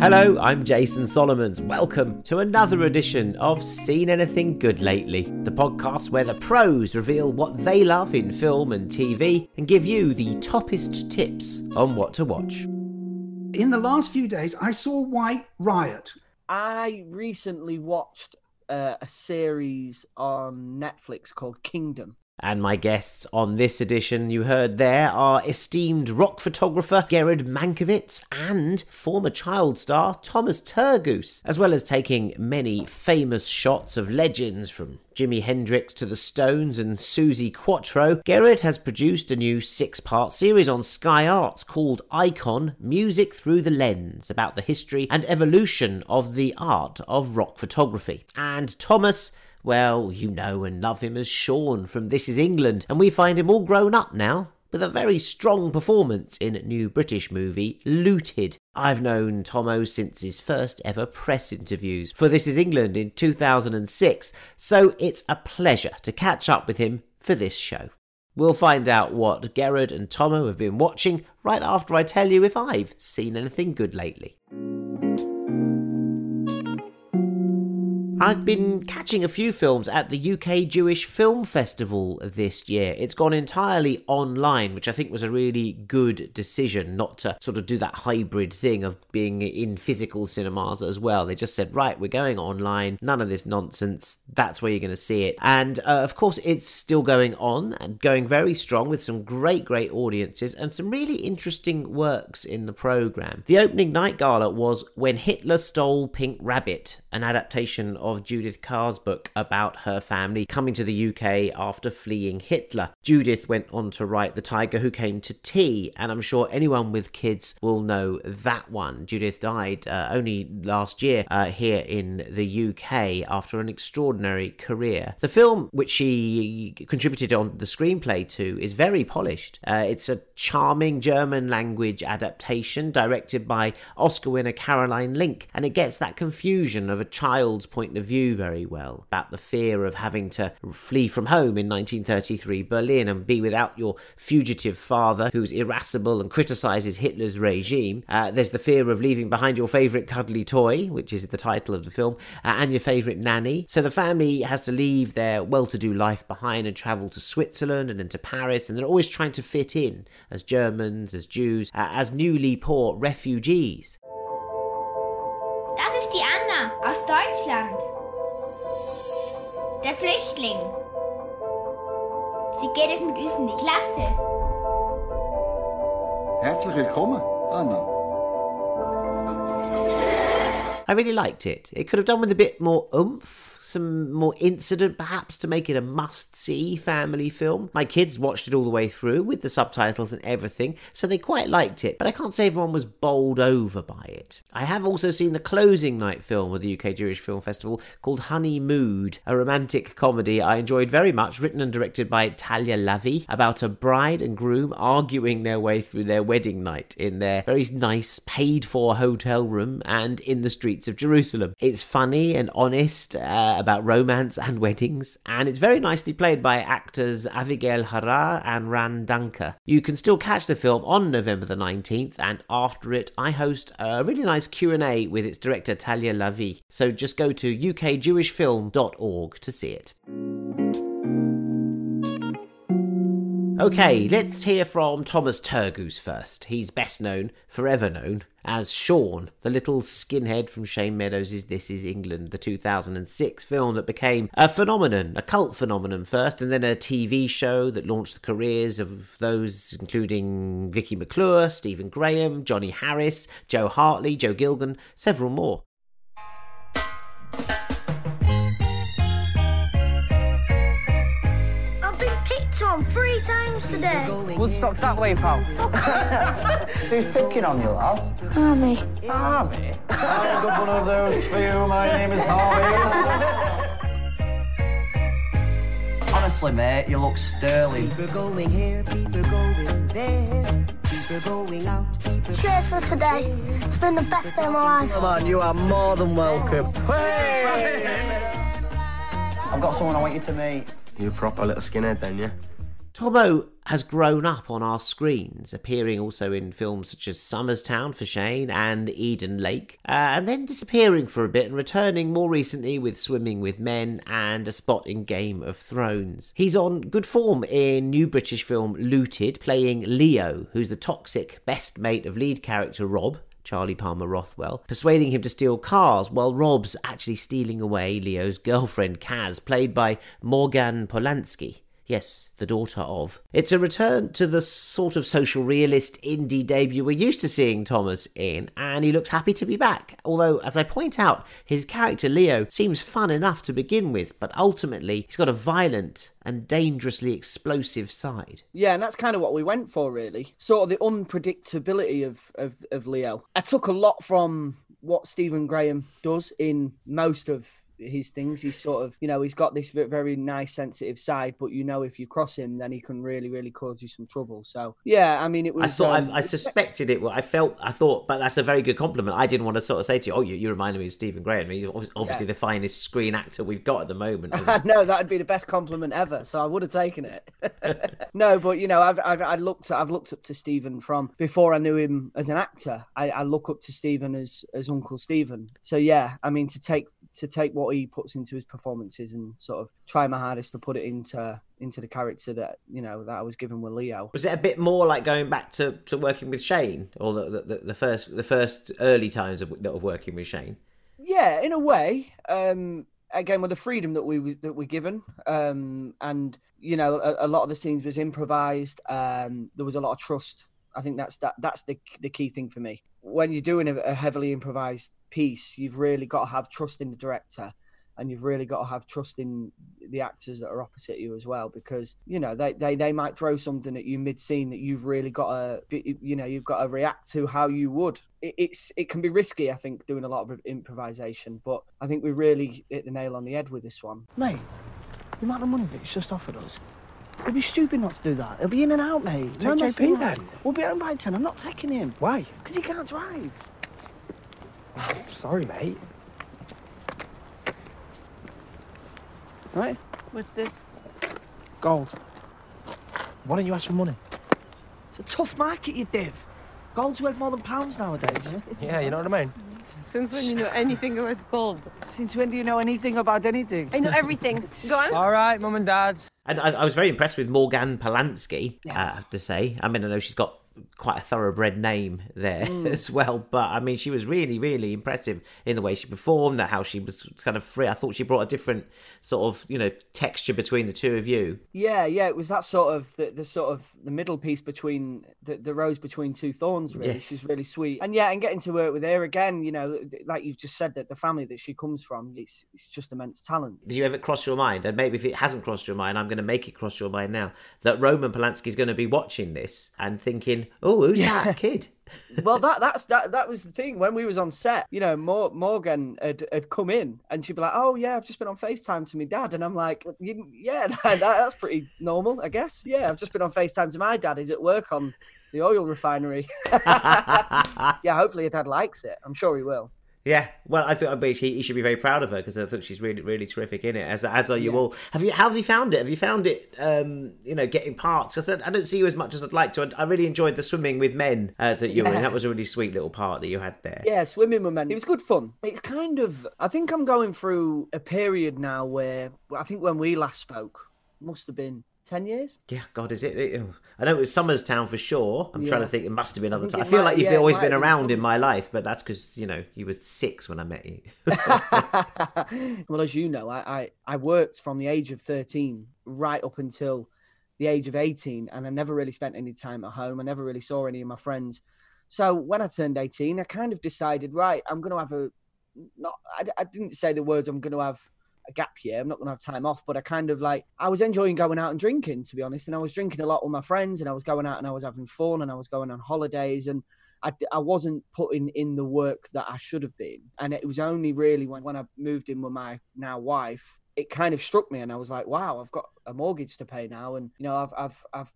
Hello, I'm Jason Solomons. Welcome to another edition of Seen Anything Good Lately, the podcast where the pros reveal what they love in film and TV and give you the toppest tips on what to watch. In the last few days, I saw White Riot. I recently watched uh, a series on Netflix called Kingdom. And my guests on this edition you heard there are esteemed rock photographer Gerard Mankowitz and former child star Thomas Turgoose, as well as taking many famous shots of legends from Jimi Hendrix to the Stones and Suzi Quatro. Gerard has produced a new six part series on Sky Arts called Icon Music Through the Lens about the history and evolution of the art of rock photography. And Thomas well, you know and love him as Sean from This Is England, and we find him all grown up now, with a very strong performance in new British movie Looted. I've known Tomo since his first ever press interviews for This Is England in 2006, so it's a pleasure to catch up with him for this show. We'll find out what Gerard and Tomo have been watching right after I tell you if I've seen anything good lately. I've been catching a few films at the UK Jewish Film Festival this year. It's gone entirely online, which I think was a really good decision not to sort of do that hybrid thing of being in physical cinemas as well. They just said, right, we're going online, none of this nonsense, that's where you're going to see it. And uh, of course, it's still going on and going very strong with some great, great audiences and some really interesting works in the programme. The opening night gala was When Hitler Stole Pink Rabbit, an adaptation of of Judith Kerr's book about her family coming to the UK after fleeing Hitler. Judith went on to write The Tiger Who Came to Tea, and I'm sure anyone with kids will know that one. Judith died uh, only last year uh, here in the UK after an extraordinary career. The film, which she contributed on the screenplay to, is very polished. Uh, it's a charming German language adaptation directed by Oscar winner Caroline Link, and it gets that confusion of a child's point of view very well about the fear of having to flee from home in 1933 Berlin and be without your fugitive father who's irascible and criticizes Hitler's regime. Uh, there's the fear of leaving behind your favorite cuddly toy, which is the title of the film, uh, and your favorite nanny. So the family has to leave their well to do life behind and travel to Switzerland and then to Paris, and they're always trying to fit in as Germans, as Jews, uh, as newly poor refugees. Das ist die Anna aus Deutschland. Der Flüchtling. Sie geht jetzt mit uns in die Klasse. Herzlich willkommen, Anna. I really liked it. It could have done with a bit more oomph some more incident perhaps to make it a must see family film. My kids watched it all the way through with the subtitles and everything, so they quite liked it, but I can't say everyone was bowled over by it. I have also seen the closing night film of the UK Jewish Film Festival called Honeymood, a romantic comedy I enjoyed very much, written and directed by Talya Lavie, about a bride and groom arguing their way through their wedding night in their very nice paid for hotel room and in the streets of Jerusalem. It's funny and honest. Uh, Uh, about romance and weddings, and it's very nicely played by actors Avigail Hara and Ran Danker. You can still catch the film on November the 19th, and after it, I host a really nice Q&A with its director Talya Lavie. So just go to ukjewishfilm.org to see it. Okay, let's hear from Thomas Turgoose first. He's best known, forever known, as Sean, the little skinhead from Shane Meadows' This Is England, the 2006 film that became a phenomenon, a cult phenomenon first, and then a TV show that launched the careers of those including Vicky McClure, Stephen Graham, Johnny Harris, Jo Hartley, Joe Gilgun, several more. On three times today. Woodstock's that way, pal. Who's picking on you, lad? Army. Army? I've got one of those for you. My name is Harvey. Honestly, mate, you look sterling. People going here, people going there. People going out, people... Cheers for today. It's been the best day of my life. Come on, you are more than welcome. Hey! I've got someone I want you to meet. You're a proper little skinhead then, yeah? Tomo, has grown up on our screens, appearing also in films such as Somers Town for Shane and Eden Lake, uh, and then disappearing for a bit and returning more recently with Swimming with Men and a spot in Game of Thrones. He's on good form in new British film Looted, playing Leo, who's the toxic best mate of lead character Rob, Charley Palmer Rothwell, persuading him to steal cars while Rob's actually stealing away Leo's girlfriend Kaz, played by Morgan Polanski. Yes, the daughter of. It's a return to the sort of social realist indie debut we're used to seeing Thomas in, and he looks happy to be back. Although, as I point out, his character Leo seems fun enough to begin with, but ultimately he's got a violent and dangerously explosive side. Yeah, and that's kind of what we went for, really. Sort of the unpredictability of, of, of Leo. I took a lot from what Stephen Graham does in most of his things. He's sort of, you know, he's got this very nice, sensitive side, but you know, if you cross him, then he can really, really cause you some trouble. So, yeah, I mean, it was. I thought um, I, I suspected it. I felt I thought, but that's a very good compliment. I didn't want to sort of say to you, "Oh, you, you reminded me of Stephen Graham." He's obvi- obviously Yeah. the finest screen actor we've got at the moment. no, that would be the best compliment ever. So I would have taken it. no, but you know, I've, I've I looked I've looked up to Stephen from before I knew him as an actor. I, I look up to Stephen as as Uncle Stephen. So yeah, I mean to take to take what he puts into his performances and sort of try my hardest to put it into into the character that you know that I was given with Leo. Was it a bit more like going back to, to working with Shane, or the, the, the first the first early times of, of working with Shane? Yeah, in a way. Um, again, with the freedom that we that we're given, um, and you know, a, a lot of the scenes was improvised. Um, there was a lot of trust. I think that's that that's the the key thing for me. When you're doing a, a heavily improvised piece, you've really got to have trust in the director. And you've really got to have trust in the actors that are opposite you as well, because you know they, they, they might throw something at you mid scene that you've really got to you know you've got to react to how you would. It, it's it can be risky, I think, doing a lot of improvisation, but I think we really hit the nail on the head with this one. Mate, the amount of money that he's just offered us. It'd be stupid not to do that. It'll be in and out, mate. Take messing JP then. We'll be home by 10. I'm not taking him. Why? Because he can't drive. Oh, Sorry, mate. Right? What's this? Gold. Why don't you ask for money? It's a tough market, you div. Gold's worth more than pounds nowadays. Yeah, you know what I mean? Since when you know anything about gold? Since when do you know anything about anything? I know everything. Go on. All right, mum and dad. And I, I was very impressed with Morgan Polanski. uh, I have to say. I mean, I know she's got quite a thoroughbred name there mm. as well, but I mean, she was really, really impressive in the way she performed, that how she was kind of free. I thought she brought a different sort of you know texture between the two of you. Yeah, yeah, it was that sort of the, the sort of the middle piece between the, the rose between two thorns. Really, Yes. she's really sweet, and yeah, and getting to work with her again, you know, like you've just said that the family that she comes from, it's it's just immense talent. Did you ever cross your mind, and maybe if it hasn't crossed your mind, I'm going to make it cross your mind now, that Roman Polanski's going to be watching this and thinking, oh, who's that kid? well, that that's that that was the thing when we was on set. You know, Mor- Morgan had, had come in and she'd be like, "Oh yeah, I've just been on Facetime to my dad," and I'm like, "You- "Yeah, that, that's pretty normal, I guess. Yeah, I've just been on Facetime to my dad. He's at work on the oil refinery. yeah, hopefully your dad likes it. I'm sure he will. Yeah, well, I think I he, he should be very proud of her because I think she's really, really terrific in it. As as are you all. Have you how have you found it? Have you found it? Um, you know, getting parts because I don't see you as much as I'd like to. I, I really enjoyed the swimming with men uh, that you were in. That was a really sweet little part that you had there. Yeah, swimming with men. It was good fun. It's kind of. I think I'm going through a period now where I think when we last spoke must have been ten years. Yeah, God, is it? I know it was Somers Town for sure. I'm trying to think. It must have been other times. I feel might- like you've yeah, always been have been around in my life, but that's because you know you were six when I met you. well, as you know, I, I, I worked from the age of 13 right up until the age of 18, and I never really spent any time at home. I never really saw any of my friends. So when I turned 18, I kind of decided, right, I'm going to have a not. I, I didn't say the words. I'm going to have a gap year. I'm not going to have time off, but I kind of like I was enjoying going out and drinking, to be honest. And I was drinking a lot with my friends, and I was going out and I was having fun, and I was going on holidays, and I, I wasn't putting in the work that I should have been. And it was only really when, when I moved in with my now wife, it kind of struck me and I was like, wow, I've got a mortgage to pay now. And, you know, I've, I've, I've,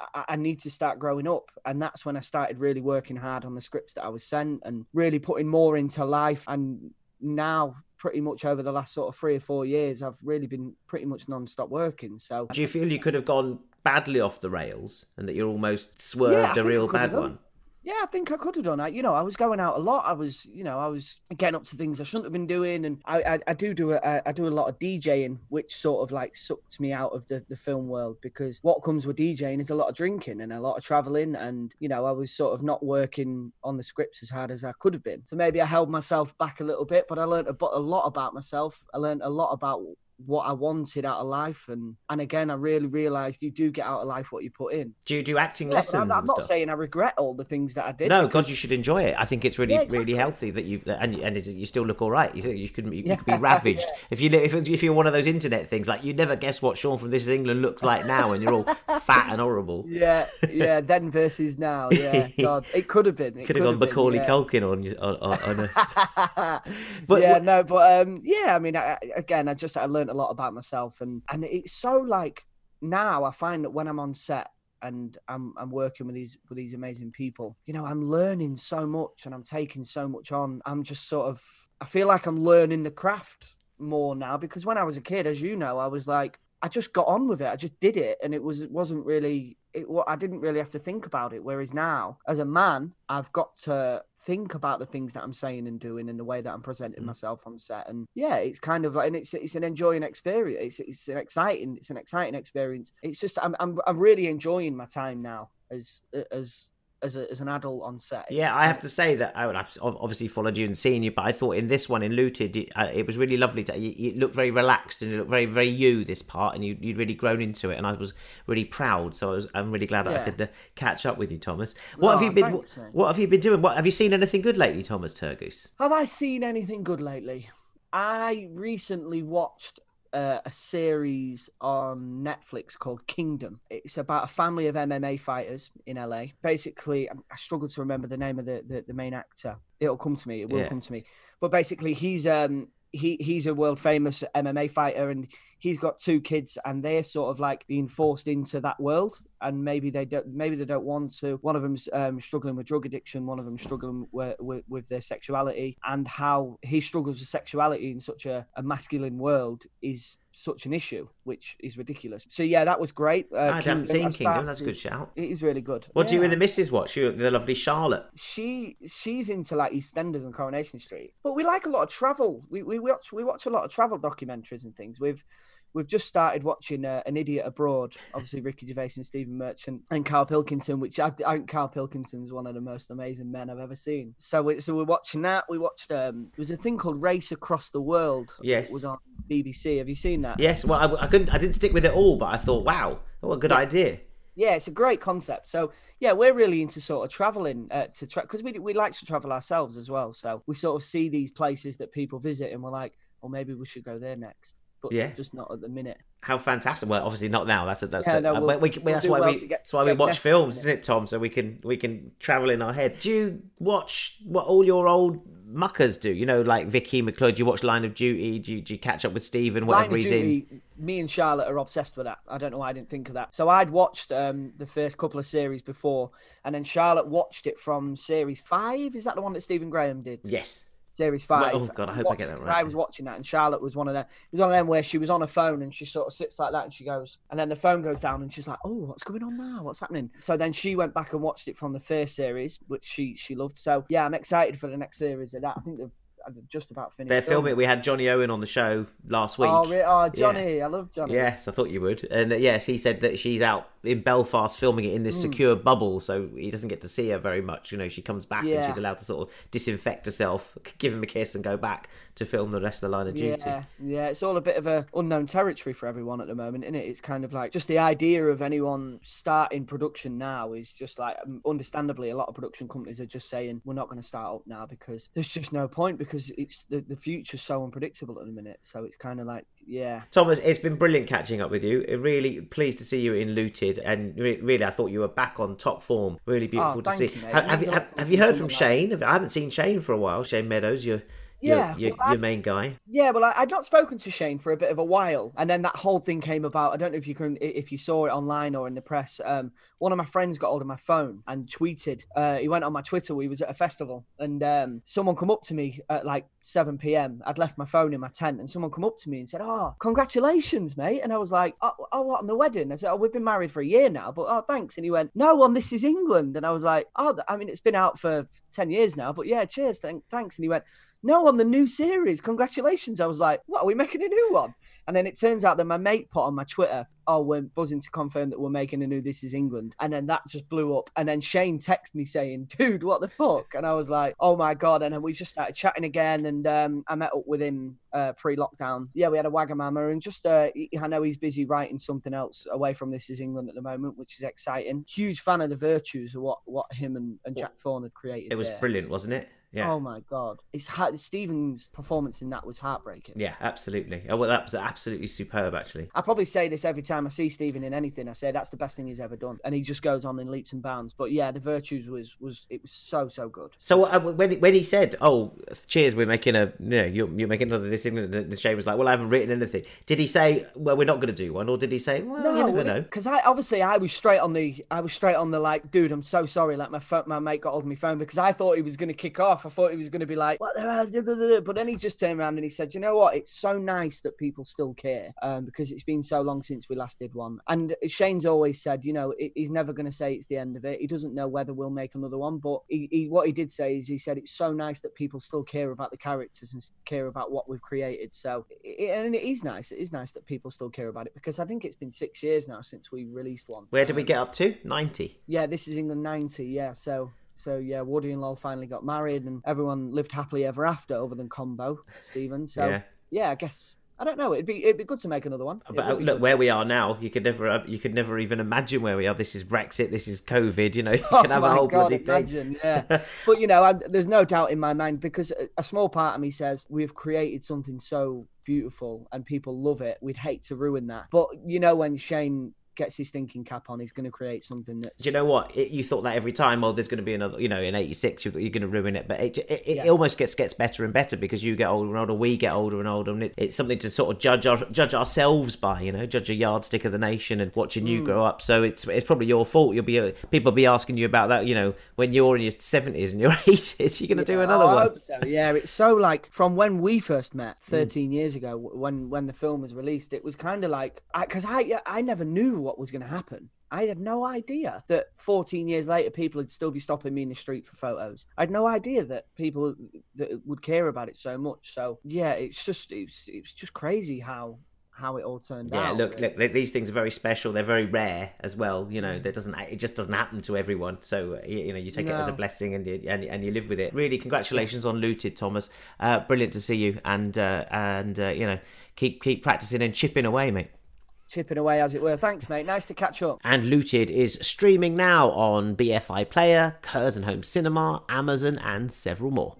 I- I need to start growing up. And that's when I started really working hard on the scripts that I was sent and really putting more into life. And now, pretty much over the last sort of three or four years, I've really been pretty much non-stop working. So Do you feel you could have gone badly off the rails and that you're almost Yeah, swerved a real bad one? Yeah, I think I could have done. I, you know, I was going out a lot. I was, you know, I was getting up to things I shouldn't have been doing, and I, I, I do do a, I do a lot of DJing, which sort of like sucked me out of the, the film world because what comes with DJing is a lot of drinking and a lot of traveling, and you know, I was sort of not working on the scripts as hard as I could have been. So maybe I held myself back a little bit, but I learned a, a lot about myself. I learned a lot about what I wanted out of life, and and again, I really realized you do get out of life what you put in. Do you do acting Yeah, lessons I'm, I'm not stuff? saying I regret all the things that I did. No, God, because- you should enjoy it. I think it's really, Yeah, really healthy that you and and you still look all right. You you could you Yeah, could be ravaged if you if if you're one of those internet things like you never guess what Sean from This Is England looks like now, and you're all fat and horrible. Yeah, yeah. Then versus now. Yeah, God, it could have been. It Could have gone been, Macaulay yeah. Culkin on you- on, on, us. But yeah, what- no, but um, yeah. I mean, I- again, I just I learned a lot about myself, and and it's so like now I find that when I'm on set and I'm I'm working with these with these amazing people, you know, I'm learning so much and I'm taking so much on. I'm just sort of I feel like I'm learning the craft more now because when I was a kid, as you know, I was like I just got on with it. I just did it, and it was it wasn't really it. I didn't really have to think about it. Whereas now, as a man, I've got to think about the things that I'm saying and doing, and the way that I'm presenting mm. myself on set. And yeah, it's kind of like, and it's it's an enjoying experience. It's it's an exciting it's an exciting experience. It's just I'm I'm I'm really enjoying my time now as as as, a, as an adult on set. It's Yeah, I have to say that I would have obviously followed you and seen you, but I thought in this one in Looted, it, uh, it was really lovely. To, you, you looked very relaxed and you looked very, very you this part, and you, you'd really grown into it, and I was really proud. So I was, I'm really glad that I could uh, catch up with you, Thomas. What have you been? thanks, what, what have you been doing? What have you seen anything good lately, Thomas Turgoose? Have I seen anything good lately? I recently watched uh, a series on Netflix called Kingdom. It's about a family of MMA fighters in LA. Basically, I I struggle to remember the name of the, the, the main actor. It'll come to me. It will Yeah. come to me. But basically, he's um he he's a world famous MMA fighter, and he's got two kids, and they're sort of like being forced into that world. And maybe they don't. Maybe they don't want to. One of them's um, struggling with drug addiction. One of them struggling with, with, with their sexuality, and how he struggles with sexuality in such a, a masculine world is such an issue, which is ridiculous. So yeah, that was great. Uh, I haven't seen Kingdom. That's a good shout. It is really good. What do you Yeah. and the missus watch? You, the lovely Charlotte. she she's into like EastEnders and Coronation Street, but we like a lot of travel. We we watch we watch a lot of travel documentaries and things. We've we've just started watching uh, An Idiot Abroad. Obviously, Ricky Gervais and Stephen Merchant and Carl Pilkington, which I, I think Carl Pilkington's one of the most amazing men I've ever seen. So we, so we're watching that. We watched um there was a thing called Race Across the World. Yes. it was on BBC. Have you seen that? Yes. Well, I, I couldn't. I didn't stick with it all, but I thought, wow, what a good idea. Yeah, it's a great concept. So yeah, we're really into sort of traveling uh, to tra- because we we like to travel ourselves as well. So we sort of see these places that people visit, and we're like, well, maybe we should go there next, but Yeah. just not at the minute. How fantastic! Well, obviously not now. That's that's Yeah, the, no, uh, we'll- we, we, we'll that's why well we that's why we watch films, isn't it, Tom? So we can we can travel in our head. Do you watch what all your old muckers do? You know, like Vicky McLeod. Do you watch Line of Duty? Do you, do you catch up with Stephen? Line Whatever of he's in. Me and Charlotte are obsessed with that. I don't know why I didn't think of that. So I'd watched um, the first couple of series before, and then Charlotte watched it from series five. Is that the one that Stephen Graham did? Yes. Series oh, five. oh, God, I hope I get that right. I was watching that, and Charlotte was one of them. It was one of them where she was on her phone and she sort of sits like that, and she goes, and then the phone goes down, and she's like, "Oh, what's going on now? What's happening?" So then she went back and watched it from the first series, which she she loved. So yeah, I'm excited for the next series of that. I think they've just about finished. They're filming. filming. We had Jonny Owen on the show last week. Oh, re- oh, Yeah. Jonny, I love Jonny. Yes, I thought you would. And uh, yes, he said that she's out in Belfast filming it in this Mm. secure bubble, so he doesn't get to see her very much. You know, she comes back and she's allowed to sort of disinfect herself, give him a kiss, and go back to film the rest of the line of duty. Yeah, yeah, it's all a bit of a unknown territory for everyone at the moment, isn't it? It's kind of like just the idea of anyone starting production now is just like, understandably, a lot of production companies are just saying we're not going to start up now because there's just no point because it's the the future's so unpredictable at the minute. So it's kind of like, yeah, Thomas, it's been brilliant catching up with you. Really pleased to see you in Looted, and re- really, I thought you were back on top form. Really oh, beautiful to Oh, thank see. you, have, have, you- have, have you heard from. Shane? I haven't seen Shane for a while. Shane Meadows, your Yeah, your, your, well, your main guy. Yeah, well, I, I'd not spoken to Shane for a bit of a while, and then that whole thing came about. I don't know if you can, if you saw it online or in the press. Um, one of my friends got hold of my phone and tweeted. Uh, he went on my Twitter. We was at a festival, and um, someone come up to me at like 7 p.m. I'd left my phone in my tent, and someone come up to me and said, "Oh, congratulations, mate!" And I was like, "Oh, oh what on the wedding?" I said, "Oh, we've been married for a year now, but oh, thanks." And he went, "No, on This Is England," and I was like, "Oh, I mean, it's been out for 10 years now, but yeah, cheers, thank, thanks." And he went no, on the new series. Congratulations. I was like, what, are we making a new one? And then it turns out that my mate put on my Twitter, oh, we're buzzing to confirm that we're making a new This Is England. And then that just blew up. And then Shane texted me saying, dude, what the fuck? And I was like, oh my God. And then we just started chatting again. And um, I met up with him uh, pre lockdown. Yeah, we had a Wagamama. And just, uh, I know he's busy writing something else away from This Is England at the moment, which is exciting. Huge fan of the virtues of what, what him and, and Jack Thorne had created. It was there. brilliant, wasn't it? Yeah. Oh my god, it's ha- Stephen's performance in that was heartbreaking. Yeah, absolutely. Oh, well, that was absolutely superb, actually. I probably say this every time I see Stephen in anything. I say that's the best thing he's ever done, and he just goes on in leaps and bounds. But yeah, the virtues was was it was so so good. So uh, when he- when he said, "Oh, cheers, we're making a you know, you're, you're making another this," England," and Shane was like, "Well, I haven't written anything." Did he say, "Well, we're not going to do one," or did he say, "Well, you never know"? because I obviously I was straight on the I was straight on the like, dude, I'm so sorry. Like my phone, my mate got hold of my phone because I thought he was going to kick off. I thought he was going to be like, what the hell? But then he just turned around and he said, you know what? It's so nice that people still care um, because it's been so long since we last did one. And Shane's always said, you know, he's never going to say it's the end of it. He doesn't know whether we'll make another one, but he, he what he did say is he said it's so nice that people still care about the characters and care about what we've created. So, and it is nice. It is nice that people still care about it because I think it's been six years now since we released one. Where did we Um, get up to? Ninety. yeah, this is in the '90. Yeah, so so yeah, Woody and Lol finally got married, and everyone lived happily ever after, other than Combo Stephen. So Yeah. yeah, I guess I don't know. It'd be it'd be good to make another one. But uh, look good. where we are now. You could never, uh, you could never even imagine where we are. This is Brexit. This is COVID. You know, you Oh can have a whole God, bloody thing. yeah. but you know, I, there's no doubt in my mind because a, a small part of me says we've created something so beautiful and people love it. We'd hate to ruin that. But you know, when Shane gets his thinking cap on, he's going to create something that's Do you know what? It, you thought that every time. Oh, there's going to be another. You know, in '86, you're, you're going to ruin it. But it, it, it Yeah. almost gets gets better and better because you get older and older. We get older and older, and it, it's something to sort of judge our, judge ourselves by. You know, judge a yardstick of the nation and watching you Mm. grow up. So it's it's probably your fault. You'll be uh, people will be asking you about that. You know, when you're in your 70s and your 80s, you're going to do another Oh, I one. hope so. Yeah, it's so like from when we first met Mm. 13 years ago, when when the film was released, it was kind of like because I, I never knew what was going to happen. I had no idea that 14 years later people would still be stopping me in the street for photos. I had no idea that people that would care about it so much. So yeah, it's just it's it's just crazy how how it all turned Yeah, out. Yeah, look, look, these things are very special. They're very rare as well. You know, there doesn't it just doesn't happen to everyone. So uh, you, know, you take it as a blessing and you, and, and you live with it. Really, congratulations on Looted, Thomas. Uh, brilliant to see you, and uh, and uh, you know, keep keep practicing and chipping away, mate. Chipping away as it were. Thanks, mate. Nice to catch up. And Looted is streaming now on BFI Player, Curzon Home Cinema, Amazon, and several more.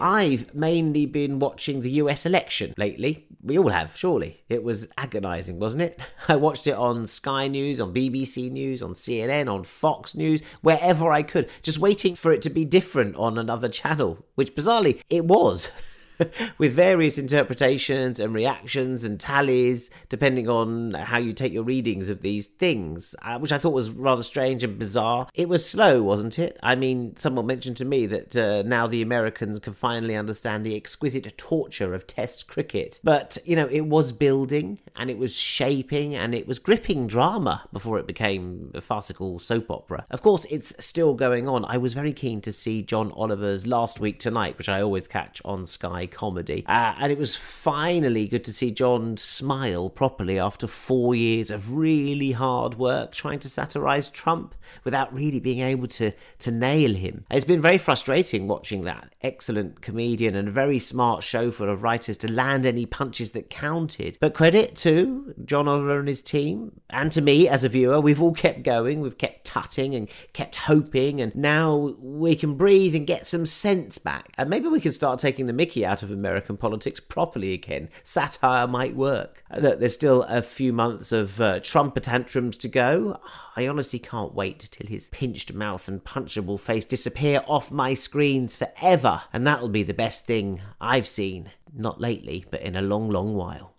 I've mainly been watching the US election lately. We all have, surely. It was agonising, wasn't it? I watched it on Sky News, on BBC News, on CNN, on Fox News, wherever I could, just waiting for it to be different on another channel, which bizarrely it was. with various interpretations and reactions and tallies depending on how you take your readings of these things, uh, which I thought was rather strange and bizarre. It was slow, wasn't it? I mean, someone mentioned to me that uh, now the Americans can finally understand the exquisite torture of Test cricket. But, you know, it was building and it was shaping and it was gripping drama before it became a farcical soap opera. Of course, it's still going on. I was very keen to see John Oliver's Last Week Tonight, which I always catch on Sky Comedy. Uh, and it was finally good to see John smile properly after four years of really hard work trying to satirize Trump without really being able to, to nail him. It's been very frustrating watching that excellent comedian and very smart show full of writers to land any punches that counted. But credit to John Oliver and his team, and to me as a viewer, we've all kept going, we've kept tutting and kept hoping, and now we can breathe and get some sense back. And maybe we can start taking the mickey out out of American politics properly again. Satire might work. Look, there's still a few months of uh, Trump tantrums to go. I honestly can't wait till his pinched mouth and punchable face disappear off my screens forever, and that'll be the best thing I've seen. Not lately, but in a long, long while.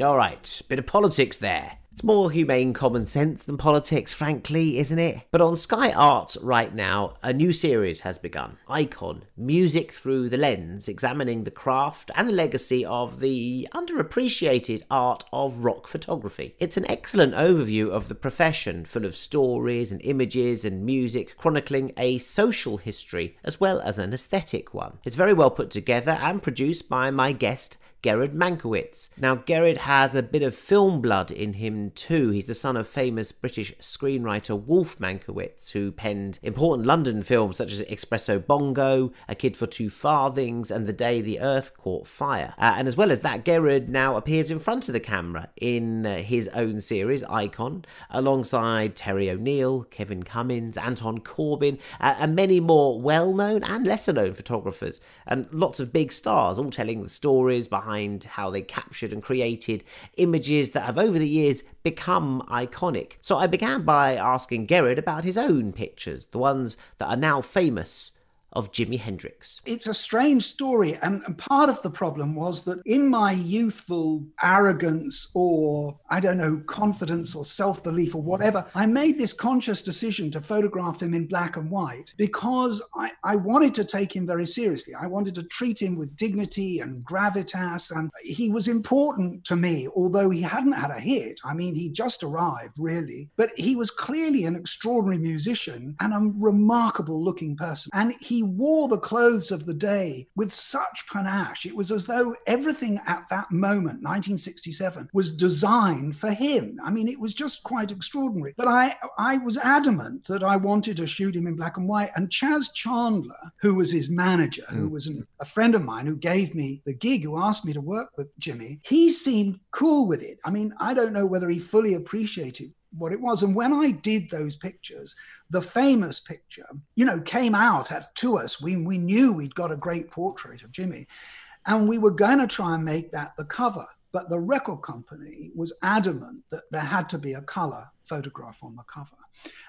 All right, bit of politics there. It's more humane common sense than politics, frankly, isn't it? But on Sky Arts right now, a new series has begun Icon Music Through the Lens, examining the craft and the legacy of the underappreciated art of rock photography. It's an excellent overview of the profession, full of stories and images and music chronicling a social history as well as an aesthetic one. It's very well put together and produced by my guest, Gerard Mankowitz. Now, Gerard has a bit of film blood in him too. He's the son of famous British screenwriter Wolf Mankowitz, who penned important London films such as Espresso Bongo, A Kid for Two Farthings, and The Day the Earth Caught Fire. Uh, and as well as that, Gerard now appears in front of the camera in uh, his own series, Icon, alongside Terry O'Neill, Kevin Cummins, Anton Corbijn, uh, and many more well known and lesser known photographers, and lots of big stars, all telling the stories behind how they captured and created images that have over the years become iconic. So I began by asking Gerard about his own pictures, the ones that are now famous of Jimi Hendrix. It's a strange story. And, and, part of the problem was that in my youthful arrogance or, I don't know, confidence or self belief or whatever, I made this conscious decision to photograph him in black and white because I, I wanted to take him very seriously. I wanted to treat him with dignity and gravitas. And he was important to me, although he hadn't had a hit. I mean, he just arrived, really. But he was clearly an extraordinary musician and a remarkable looking person. And he wore the clothes of the day with such panache. It was as though everything at that moment, 1967, was designed for him. I mean, it was just quite extraordinary. But I, I was adamant that I wanted to shoot him in black and white. And Chas Chandler, who was his manager, who hmm. was an, a friend of mine who gave me the gig, who asked me to work with Jimi, he seemed cool with it. I mean, I don't know whether he fully appreciated what it was. And when I did those pictures, the famous picture, you know, came out at, to us. We, we knew we'd got a great portrait of Jimi, and we were going to try and make that the cover. But the record company was adamant that there had to be a color photograph on the cover.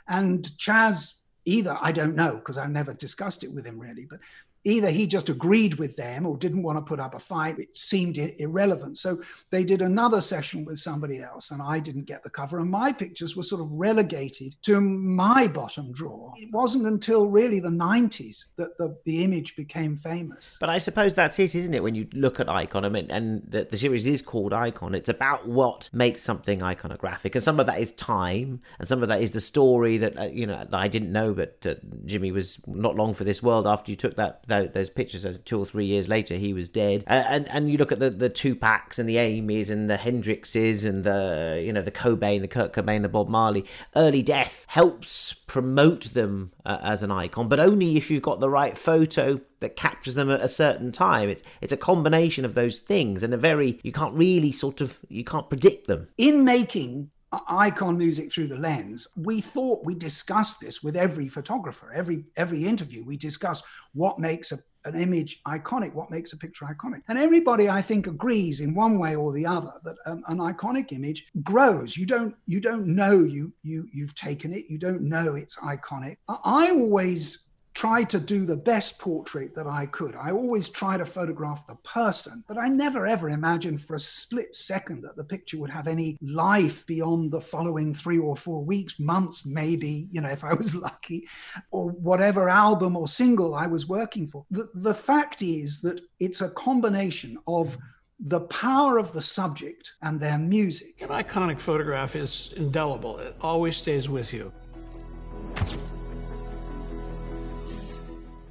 And Chas, either, I don't know, because I never discussed it with him really, but either he just agreed with them or didn't want to put up a fight. It seemed irrelevant. So they did another session with somebody else, and I didn't get the cover. And my pictures were sort of relegated to my bottom drawer. It wasn't until really the 90s that the, the image became famous. But I suppose that's it, isn't it? When you look at Icon, I mean, and the, the series is called Icon, it's about what makes something iconographic. And some of that is time, and some of that is the story that, uh, you know, I didn't know, but Jimi was not long for this world after you took that, that those pictures two or three years later he was dead. Uh, and and you look at the the Tupacs and the Amy's and the Hendrixes and the you know the Cobain the Kurt Cobain the Bob Marley. Early death helps promote them uh, as an icon but only if you've got the right photo that captures them at a certain time. It's it's a combination of those things and a very you can't really sort of you can't predict them. In making icon music through the lens we thought we discussed this with every photographer. Every every interview we discuss what makes a, an image iconic what makes a picture iconic. And everybody i think agrees in one way or the other that um, an iconic image grows. You don't you don't know you you you've taken it. You don't know it's iconic. I always try to do the best portrait that I could. I always try to photograph the person, but I never ever imagined for a split second that the picture would have any life beyond the following three or four weeks, months, maybe, you know, if I was lucky, or whatever album or single I was working for. The, the fact is that it's a combination of the power of the subject and their music. An iconic photograph is indelible, it always stays with you.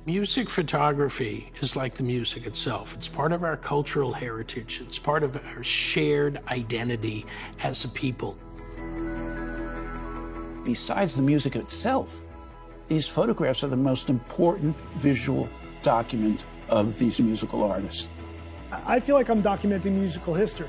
Music photography is like the music itself. It's part of our cultural heritage, it's part of our shared identity as a people. Besides the music itself, these photographs are the most important visual document of these musical artists. I feel like I'm documenting musical history.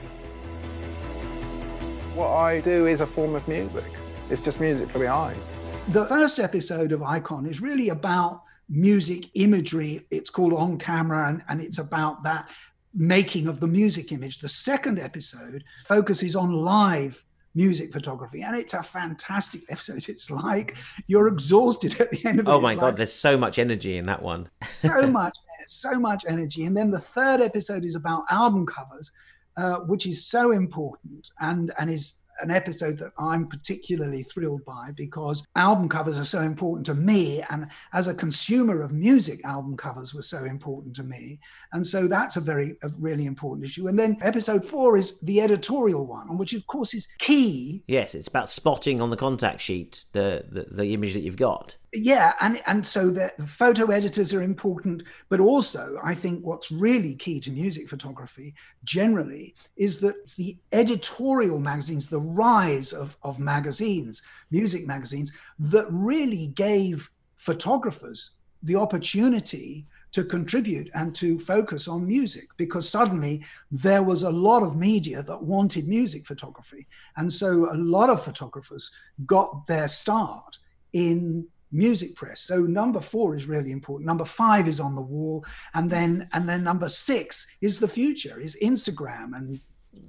What I do is a form of music. It's just music for the eyes. The first episode of Icon is really about music imagery. It's called On Camera, and, and it's about that making of the music image. The second episode focuses on live music photography and it's a fantastic episode it's like you're exhausted at the end of it oh my It's god like there's so much energy in that one so much so much energy and then the third episode is about album covers uh, which is so important and and is an episode that I'm particularly thrilled by because album covers are so important to me. And as a consumer of music, album covers were so important to me. And so that's a very, a really important issue. And then episode four is the editorial one, which of course is key yes it's about spotting on the contact sheet the the, the image that you've got yeah and and so the, photo editors are important but also i think what's really key to music photography generally is that the editorial magazines the rise of, of magazines music magazines that really gave photographers the opportunity to contribute and to focus on music because suddenly there was a lot of media that wanted music photography. And so a lot of photographers got their start in music press. So number four is really important. Number five is on the wall. And then and then number six is the future is instagram and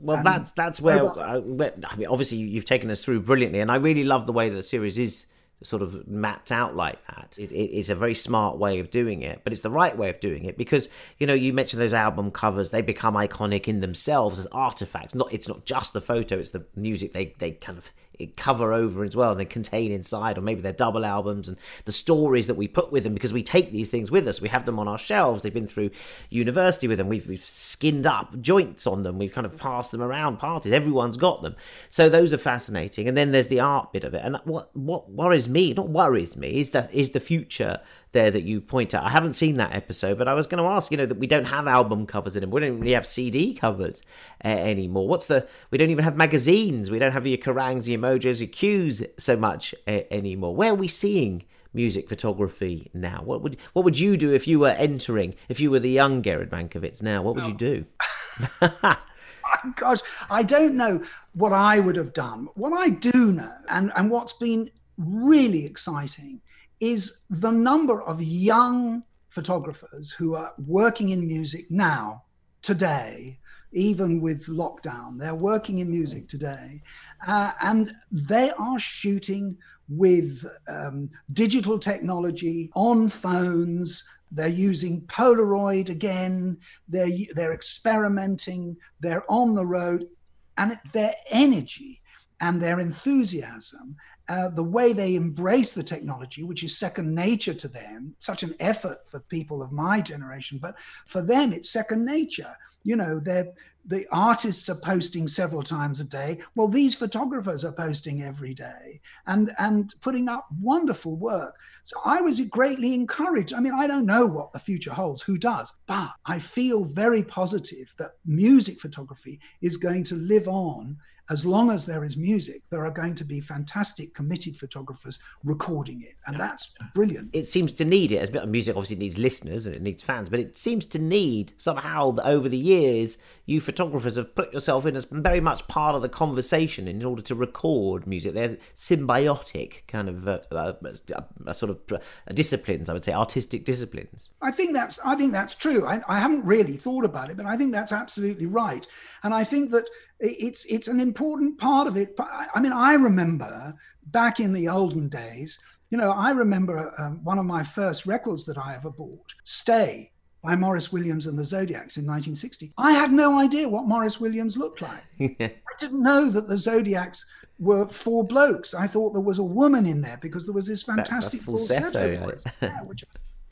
well and that's that's where. I, uh, where i mean obviously you've taken us through brilliantly. And i really love the way that the series is sort of mapped out like that. It, it, it's a very smart way of doing it but it's the right way of doing it because you know you mentioned those album covers they become iconic in themselves as artifacts. Not it's not just the photo it's the music they they kind of cover over as well and they contain inside or maybe they're double albums and the stories that we put with them because we take these things with us. We have them on our shelves. They've been through university with them. We've, we've skinned up joints on them. We've kind of passed them around parties. Everyone's got them. So those are fascinating. And then there's the art bit of it. And what what worries me not worries me is that is the future there that you point out. I haven't seen that episode, but I was going to ask, you know, that we don't have album covers anymore. We don't really have CD covers uh, anymore. What's the? We don't even have magazines. We don't have your Kerrangs, your Mojos, your Qs so much uh, anymore. Where are we seeing? Music photography now. What would what would you do if you were entering? If you were the young Gerard Mankowitz now, what would you do? gosh, I don't know what I would have done. What I do know, and, and what's been really exciting, is the number of young photographers who are working in music now, today, even with lockdown. They're working in music today, uh, and they are shooting with um, digital technology on phones. They're using Polaroid again. They're they're experimenting. They're on the road, and their energy and their enthusiasm, uh, the way they embrace the technology, which is second nature to them, such an effort for people of my generation, but for them, it's second nature. You know, they're the artists are posting several times a day. Well, these photographers are posting every day and and putting up wonderful work. So I was greatly encouraged. I mean, I don't know what the future holds, who does? But I feel very positive that music photography is going to live on as long as there is music, there are going to be fantastic committed photographers recording it. And that's brilliant. It seems to need it. As music obviously needs listeners and it needs fans, but it seems to need somehow that over the years, you photographers have put yourself in as very much part of the conversation in order to record music. There's symbiotic kind of uh, uh, uh, sort of disciplines, I would say, artistic disciplines. I think that's I think that's true. I, I haven't really thought about it, but I think that's absolutely right. And I think that it's it's an important part of it. I, I mean, I remember back in the olden days. You know, I remember um, one of my first records that I ever bought, "Stay" by Maurice Williams and the Zodiacs in 1960. I had no idea what Maurice Williams looked like. I didn't know that the Zodiacs were four blokes. I thought there was a woman in there because there was this fantastic falsetto, falsetto voice, yeah, which,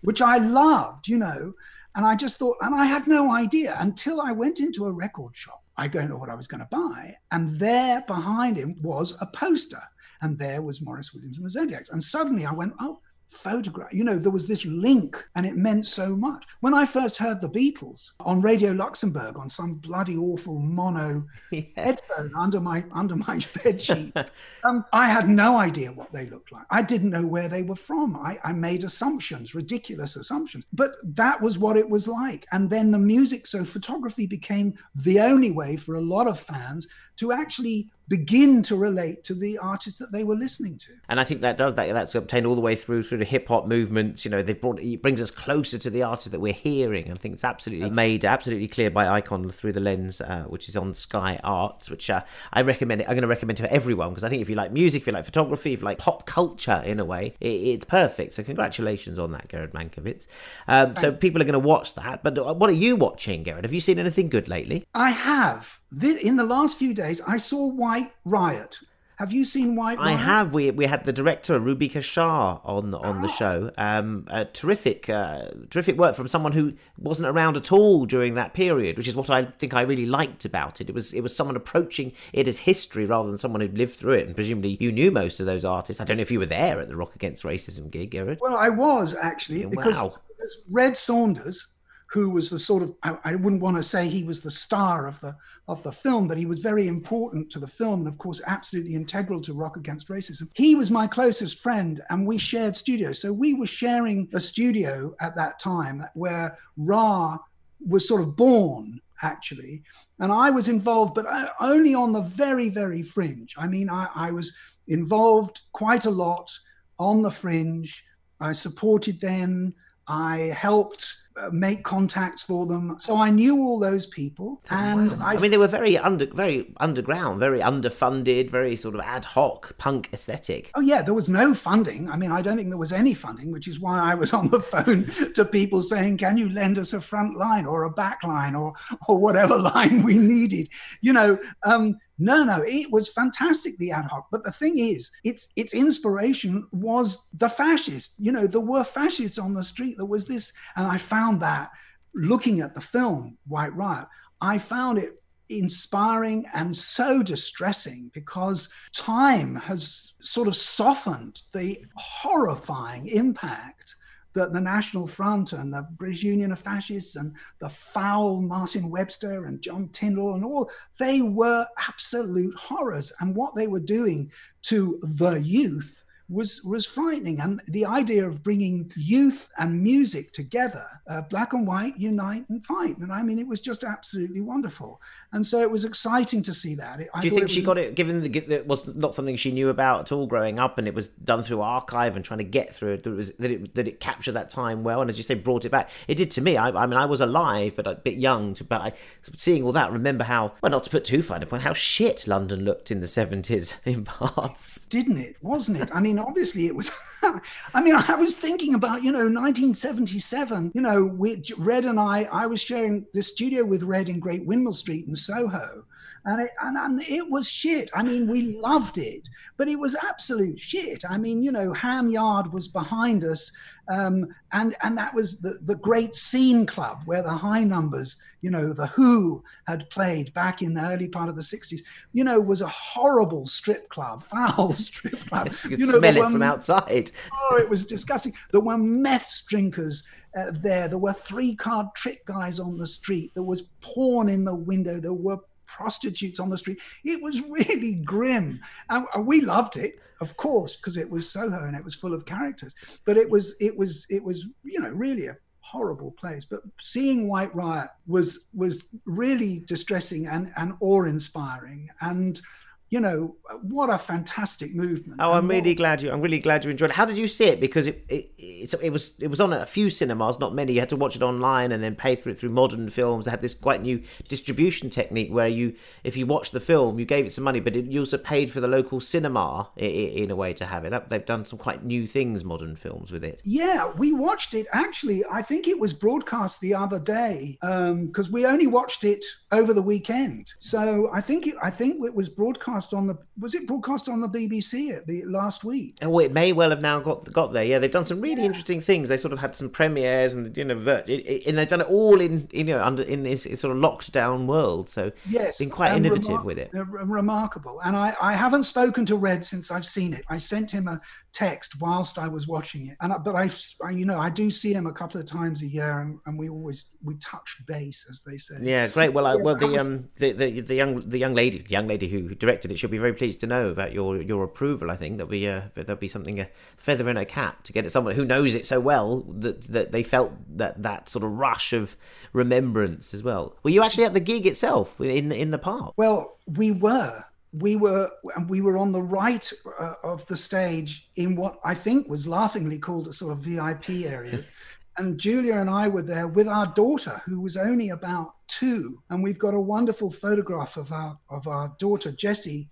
which I loved, you know. And I just thought, and I had no idea until I went into a record shop. I don't know what I was going to buy. And there behind him was a poster. And there was Maurice Williams and the Zodiacs. And suddenly I went, oh, photograph. You know, there was this link and it meant so much. When I first heard the Beatles on Radio Luxembourg on some bloody awful mono yeah. headphone under my under my bed sheet, um, I had no idea what they looked like. I didn't know where they were from. I, I made assumptions, ridiculous assumptions. But that was what it was like. And then the music, so photography became the only way for a lot of fans to actually begin to relate to the artists that they were listening to. And I think that does that. That's obtained all the way through through the hip hop movements. You know, they brought it brings us closer to the artists that we're hearing. I think it's absolutely made absolutely clear by Icon through the lens, uh, which is on Sky Arts, which uh, I recommend. It. I'm going to recommend it to everyone because I think if you like music, if you like photography, if you like pop culture in a way, it, it's perfect. So congratulations on that, Gerard Mankowitz. Um, so people are going to watch that. But uh, what are you watching, Gerard? Have you seen anything good lately? I have. This, in the last few days, I saw White Riot. Have you seen White Riot? I have. We we had the director Rubika Shah on on the show. Um, terrific, uh, terrific work from someone who wasn't around at all during that period, which is what I think I really liked about it. It was it was someone approaching it as history rather than someone who'd lived through it. And presumably you knew most of those artists. I don't know if you were there at the Rock Against Racism gig, Gerard. Well, I was actually because Wow. because Red Saunders, who was the sort of I, I wouldn't want to say he was the star of the of the film, but he was very important to the film and of course absolutely integral to Rock Against Racism. He was my closest friend and we shared studios. So we were sharing a studio at that time where Ra was sort of born actually and i was involved but only on the very very fringe i mean I, I was involved quite a lot on the fringe i supported them i helped uh, make contacts for them so i knew all those people and I, mean, they were very under, very underground, very underfunded, very sort of ad hoc punk aesthetic. Oh yeah, there was no funding. I mean, I don't think there was any funding, which is why I was on the phone to people saying, "Can you lend us a front line or a back line or or whatever line we needed?" You know, um, no, no, it was fantastic the ad hoc. But the thing is, its its inspiration was the fascists. You know, there were fascists on the street. There was this, and I found that looking at the film White Riot, I found it inspiring and so distressing because time has sort of softened the horrifying impact that the National Front and the British Union of Fascists and the foul Martin Webster and John Tyndall and all, they were absolute horrors. And what they were doing to the youth was was frightening and the idea of bringing youth and music together uh, black and white unite and fight and i mean it was just absolutely wonderful and so it was exciting to see that It- I Do you think she was- got it, given that it was not something she knew about at all growing up, and it was done through archive and trying to get through it, that it, was, that it, that it captured that time well, and as you say, brought it back? It did to me. I, I mean, I was alive, but a bit young, to, but I, seeing all that, remember how, well, not to put too fine a point, how shit London looked in the 70s in parts. didn't it? Wasn't it? I mean, obviously it was. I mean, I was thinking about, you know, 1977, you know, with Red and I, I was sharing the studio with Red in Great Windmill Street in Soho. And it, and, and it was shit. I mean, we loved it, but it was absolute shit. I mean, you know, Ham Yard was behind us, um, and and that was the the great scene club where the high numbers, you know, the Who had played back in the early part of the '60s. You know, was a horrible strip club, foul strip club. You could know, smell it were- from outside. Oh, it was disgusting. There were meth drinkers uh, there. There were three card trick guys on the street. There was porn in the window. There were prostitutes on the street. It was really grim. And and we loved it, of course, because it was Soho and it was full of characters. But it was, it was, it was, you know, really a horrible place. But seeing White Riot was was really distressing and, and awe-inspiring. And you know, what a fantastic movement. Oh, I'm And what- really glad you. I'm really glad you enjoyed it. How did you see it? Because it it, it, it was it was on a few cinemas, not many. You had to watch it online and then pay for it through modern films. They had this quite new distribution technique where you, if you watched the film, you gave it some money, but it, you also paid for the local cinema in, in a way to have it. That, they've done some quite new things, modern films, with it. Yeah, we watched it. Actually, I think it was broadcast the other day um, because we only watched it over the weekend. So I think it, I think it was broadcast on the was it broadcast on the BBC at the last week? Oh, it may well have now got got there. Yeah, they've done some really interesting things. They sort of had some premieres, and you know, it- and they've done it all in you know under in this sort of locked down world. So Yes, been quite innovative remar- with it. remarkable. And I, I haven't spoken to Red since I've seen it. I sent him a text whilst I was watching it, and I, but I, I, you know, I do see him a couple of times a year, and, and we always we touch base, as they say. Yeah, great. Well, I, Yeah, well, the was- um, the, the the young the young lady, the young lady who directed it, she'll be very pleased to know about your your approval. I think that'll be uh, that'll be something a feather in her cap to get it someone who knows it so well that that they felt that that sort of rush of remembrance as well. Were you actually at the gig itself in in the park? Well, we were. We were and we were on the right uh, of the stage in what I think was laughingly called a sort of VIP area. and Julia and I were there with our daughter, who was only about two, and we've got a wonderful photograph of our of our daughter Jessie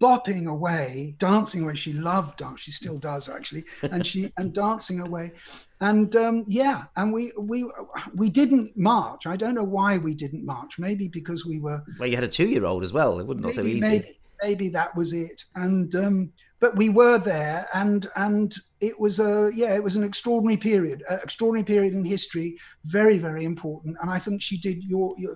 bopping away, dancing away. She loved dance; she still does actually, and she and dancing away, and um, yeah, and we we we didn't march. I don't know why we didn't march. Maybe because we were. Well, you had a two-year-old as well. It wouldn't maybe, also be easy. Maybe, maybe that was it, and um, but we were there and and it was a yeah it was an extraordinary period an extraordinary period in history very very important. And i think she did your, your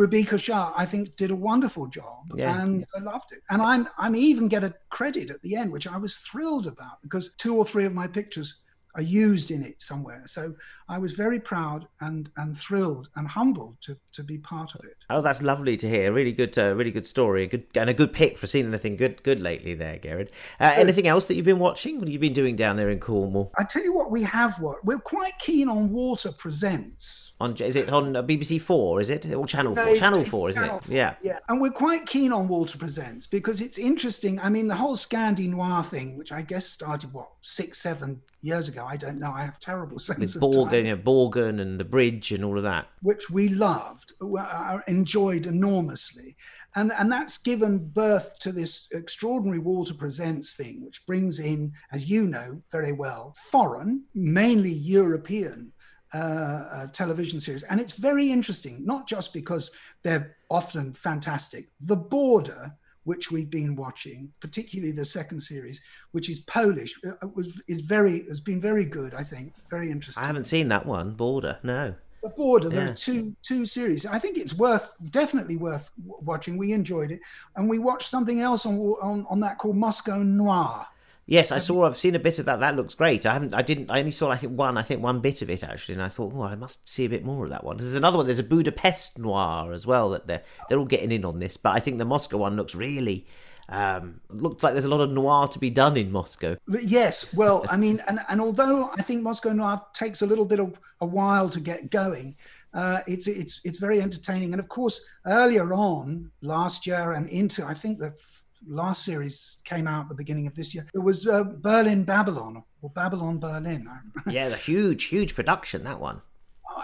Rubika Shah i think did a wonderful job Yeah. and i loved it. And i'm i'm even get a credit at the end which i was thrilled about because two or three of my pictures are used in it somewhere so i was very proud and and thrilled and humbled to to be part of it Oh, that's lovely to hear. Really good, uh, really good story. A good and a good pick for seeing anything good, good lately there, Gerard. Uh, anything else that you've been watching? What have you been doing down there in Cornwall? I tell you what, we have what we're quite keen on. Walter presents. On is it on uh, BBC Four? Is it or Channel No, Four? Channel Four, isn't Channel it? 4, Yeah. Yeah, and we're quite keen on Walter Presents because it's interesting. I mean, the whole Scandi Noir thing, which I guess started what six, seven years ago. I don't know. I have terrible sense With of time. Borgen, you know, Borgen and the bridge and all of that. which we loved, uh, enjoyed enormously. And, and that's given birth to this extraordinary Walter Presents thing, which brings in, as you know very well, foreign, mainly European uh, uh, television series. And it's very interesting, not just because they're often fantastic. The Border, which we've been watching, particularly the second series, which is Polish, uh, was is very has been very good. I think very interesting. I haven't seen that one. Border, no. The Border. There are two two series. I think it's worth definitely worth watching. We enjoyed it, and we watched something else on on, on that called Moscow Noir. Yes, I saw. I've seen a bit of that. That looks great. I haven't. I didn't. I only saw. I think one. I think one bit of it actually, and I thought, oh, I must see a bit more of that one. There's another one. There's a Budapest noir as well. That they're they're all getting in on this. But I think the Moscow one looks really. Um, looks like there's a lot of noir to be done in Moscow. Yes, well, I mean, and, and although I think Moscow Noir takes a little bit of a while to get going, uh, it's it's it's very entertaining. And of course, earlier on last year and into I think the last series came out at the beginning of this year. It was uh, Berlin Babylon or Babylon Berlin. yeah, the huge, huge production that one.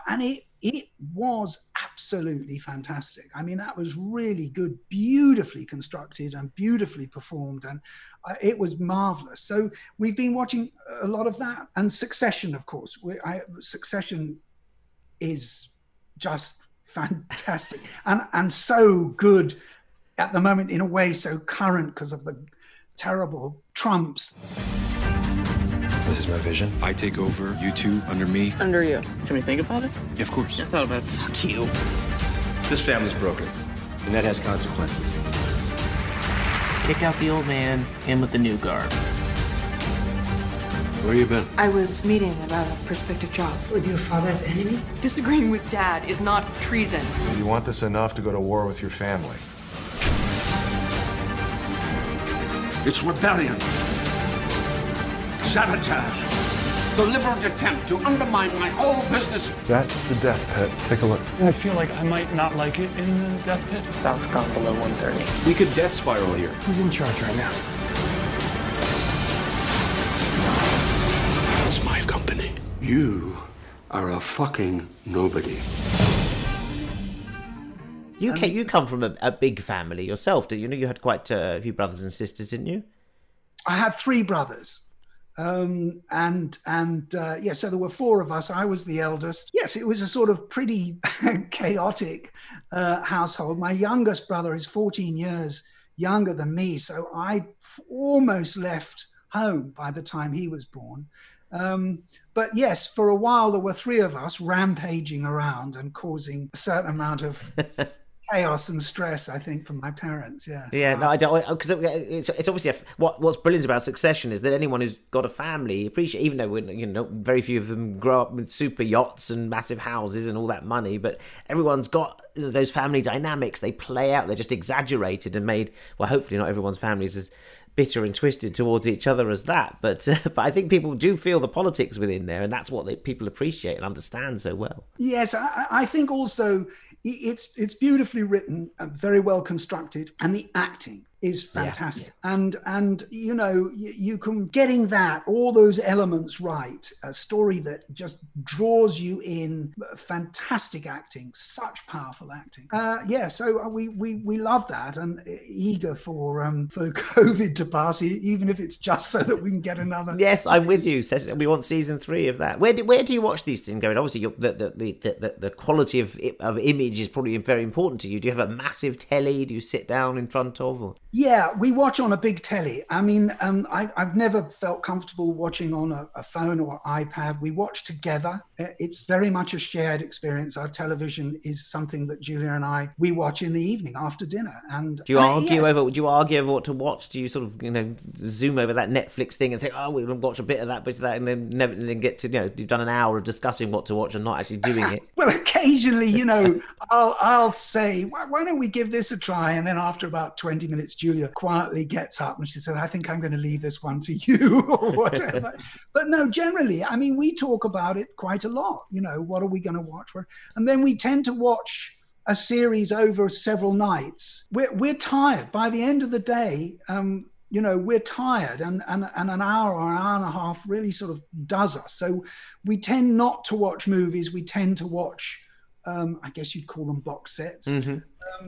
and it it was absolutely fantastic. I mean, that was really good, beautifully constructed and beautifully performed, and uh, it was marvelous. So we've been watching a lot of that, and Succession, of course. We, I, Succession is just fantastic and and so good at the moment in a way so current because of the terrible Trumps. This is my vision. I take over, you two under me. Under you. Can we think about it? Of course. I thought about it. Fuck you. This family's broken, and that has consequences. Kick out the old man, in with the new guard. Where you been? I was meeting about a prospective job. With your father's enemy? Disagreeing with dad is not treason. You want this enough to go to war with your family? It's rebellion, sabotage, deliberate attempt to undermine my whole business. That's the death pit. Take a look. I feel like I might not like it in the death pit. Stock's gone below 130. We could death spiral here. Who's in charge right now? It's my company. You are a fucking nobody. You ca- you come from a, a big family yourself, did you? know you had quite a few brothers and sisters, didn't you? I had three brothers. Um, and and uh, yeah, so there were four of us. I was the eldest. Yes, it was a sort of pretty chaotic uh, household. My youngest brother is 14 years younger than me, so I almost left home by the time he was born. Um, but yes, for a while there were three of us rampaging around and causing a certain amount of chaos and stress. I think for my parents. Yeah. Yeah, no, I don't because it's it's obviously a, what what's brilliant about Succession is that anyone who's got a family appreciate even though we're, you know very few of them grow up with super yachts and massive houses and all that money, but everyone's got those family dynamics. They play out. They're just exaggerated and made. Well, hopefully not everyone's families is as bitter and twisted towards each other as that, but uh, but I think people do feel the politics within there, and that's what they, people appreciate and understand so well. Yes, I, I think also it's it's beautifully written, and very well constructed, and the acting is fantastic and and you know you, you can getting that all those elements right a story that just draws you in fantastic acting such powerful acting uh yeah so we we we love that and eager for um for covid to pass even if it's just so that we can get another Yes, I'm with you. We want season three of that. Where do, where do you watch these things going? Obviously, the, the, the, the, the quality of of image is probably very important to you. Do you have a massive telly? Do you sit down in front of? Or? Yeah, we watch on a big telly. I mean, um, I, I've never felt comfortable watching on a, a phone or iPad. We watch together. It's very much a shared experience. Our television is something that Julia and I we watch in the evening after dinner. And Do you uh, argue yes. over? Do you argue over what to watch? Do you sort of you know zoom over that Netflix thing and think, oh, we'll watch a bit of that, bit of that, and then never and then get to you know you've done an hour of discussing what to watch and not actually doing it. Well, occasionally, you know, I'll I'll say, why, why don't we give this a try? And then after about twenty minutes, Julia quietly gets up and she says, I think I'm going to leave this one to you or whatever. but no, generally, I mean, we talk about it quite a lot. You know, what are we going to watch? And then we tend to watch a series over several nights. We're we're tired by the end of the day. Um, you know we're tired and, and and an hour or an hour and a half really sort of does us so we tend not to watch movies we tend to watch um i guess you'd call them box sets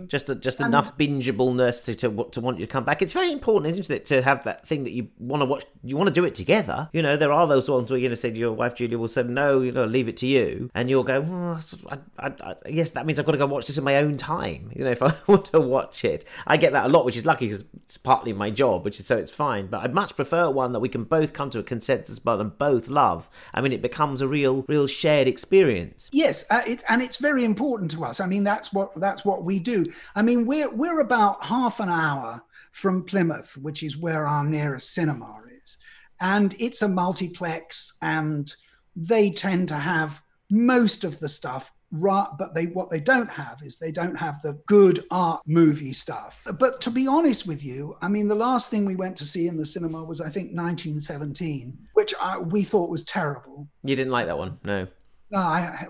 Just just enough bingeableness to, to to want you to come back. It's very important, isn't it, to have that thing that you want to watch. You want to do it together. You know, there are those ones where you know, say your wife Julia will say, "No, you know, leave it to you," and you'll go, well, I, I, I, "Yes, that means I've got to go watch this in my own time." You know, if I want to watch it, I get that a lot, which is lucky because it's partly my job, which is so it's fine. But I'd much prefer one that we can both come to a consensus about and both love. I mean, it becomes a real, real shared experience. Yes, uh, it, and it's very important to us. I mean, that's what that's what we do. I mean, we're we're about half an hour from Plymouth, which is where our nearest cinema is, and it's a multiplex, and they tend to have most of the stuff. But they what they don't have is they don't have the good art movie stuff. But to be honest with you, I mean, the last thing we went to see in the cinema was I think 1917, which I, we thought was terrible. You didn't like that one, no? No, I,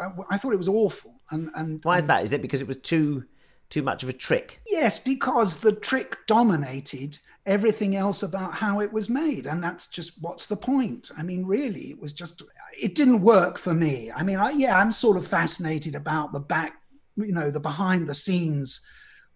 I, I thought it was awful. And, and Why is that? Is it because it was too too much of a trick? yes, because the trick dominated everything else about how it was made. And that's just what's the point? I mean, really, it was just, it didn't work for me. I mean, I, yeah, I'm sort of fascinated about the back, you know, the behind the scenes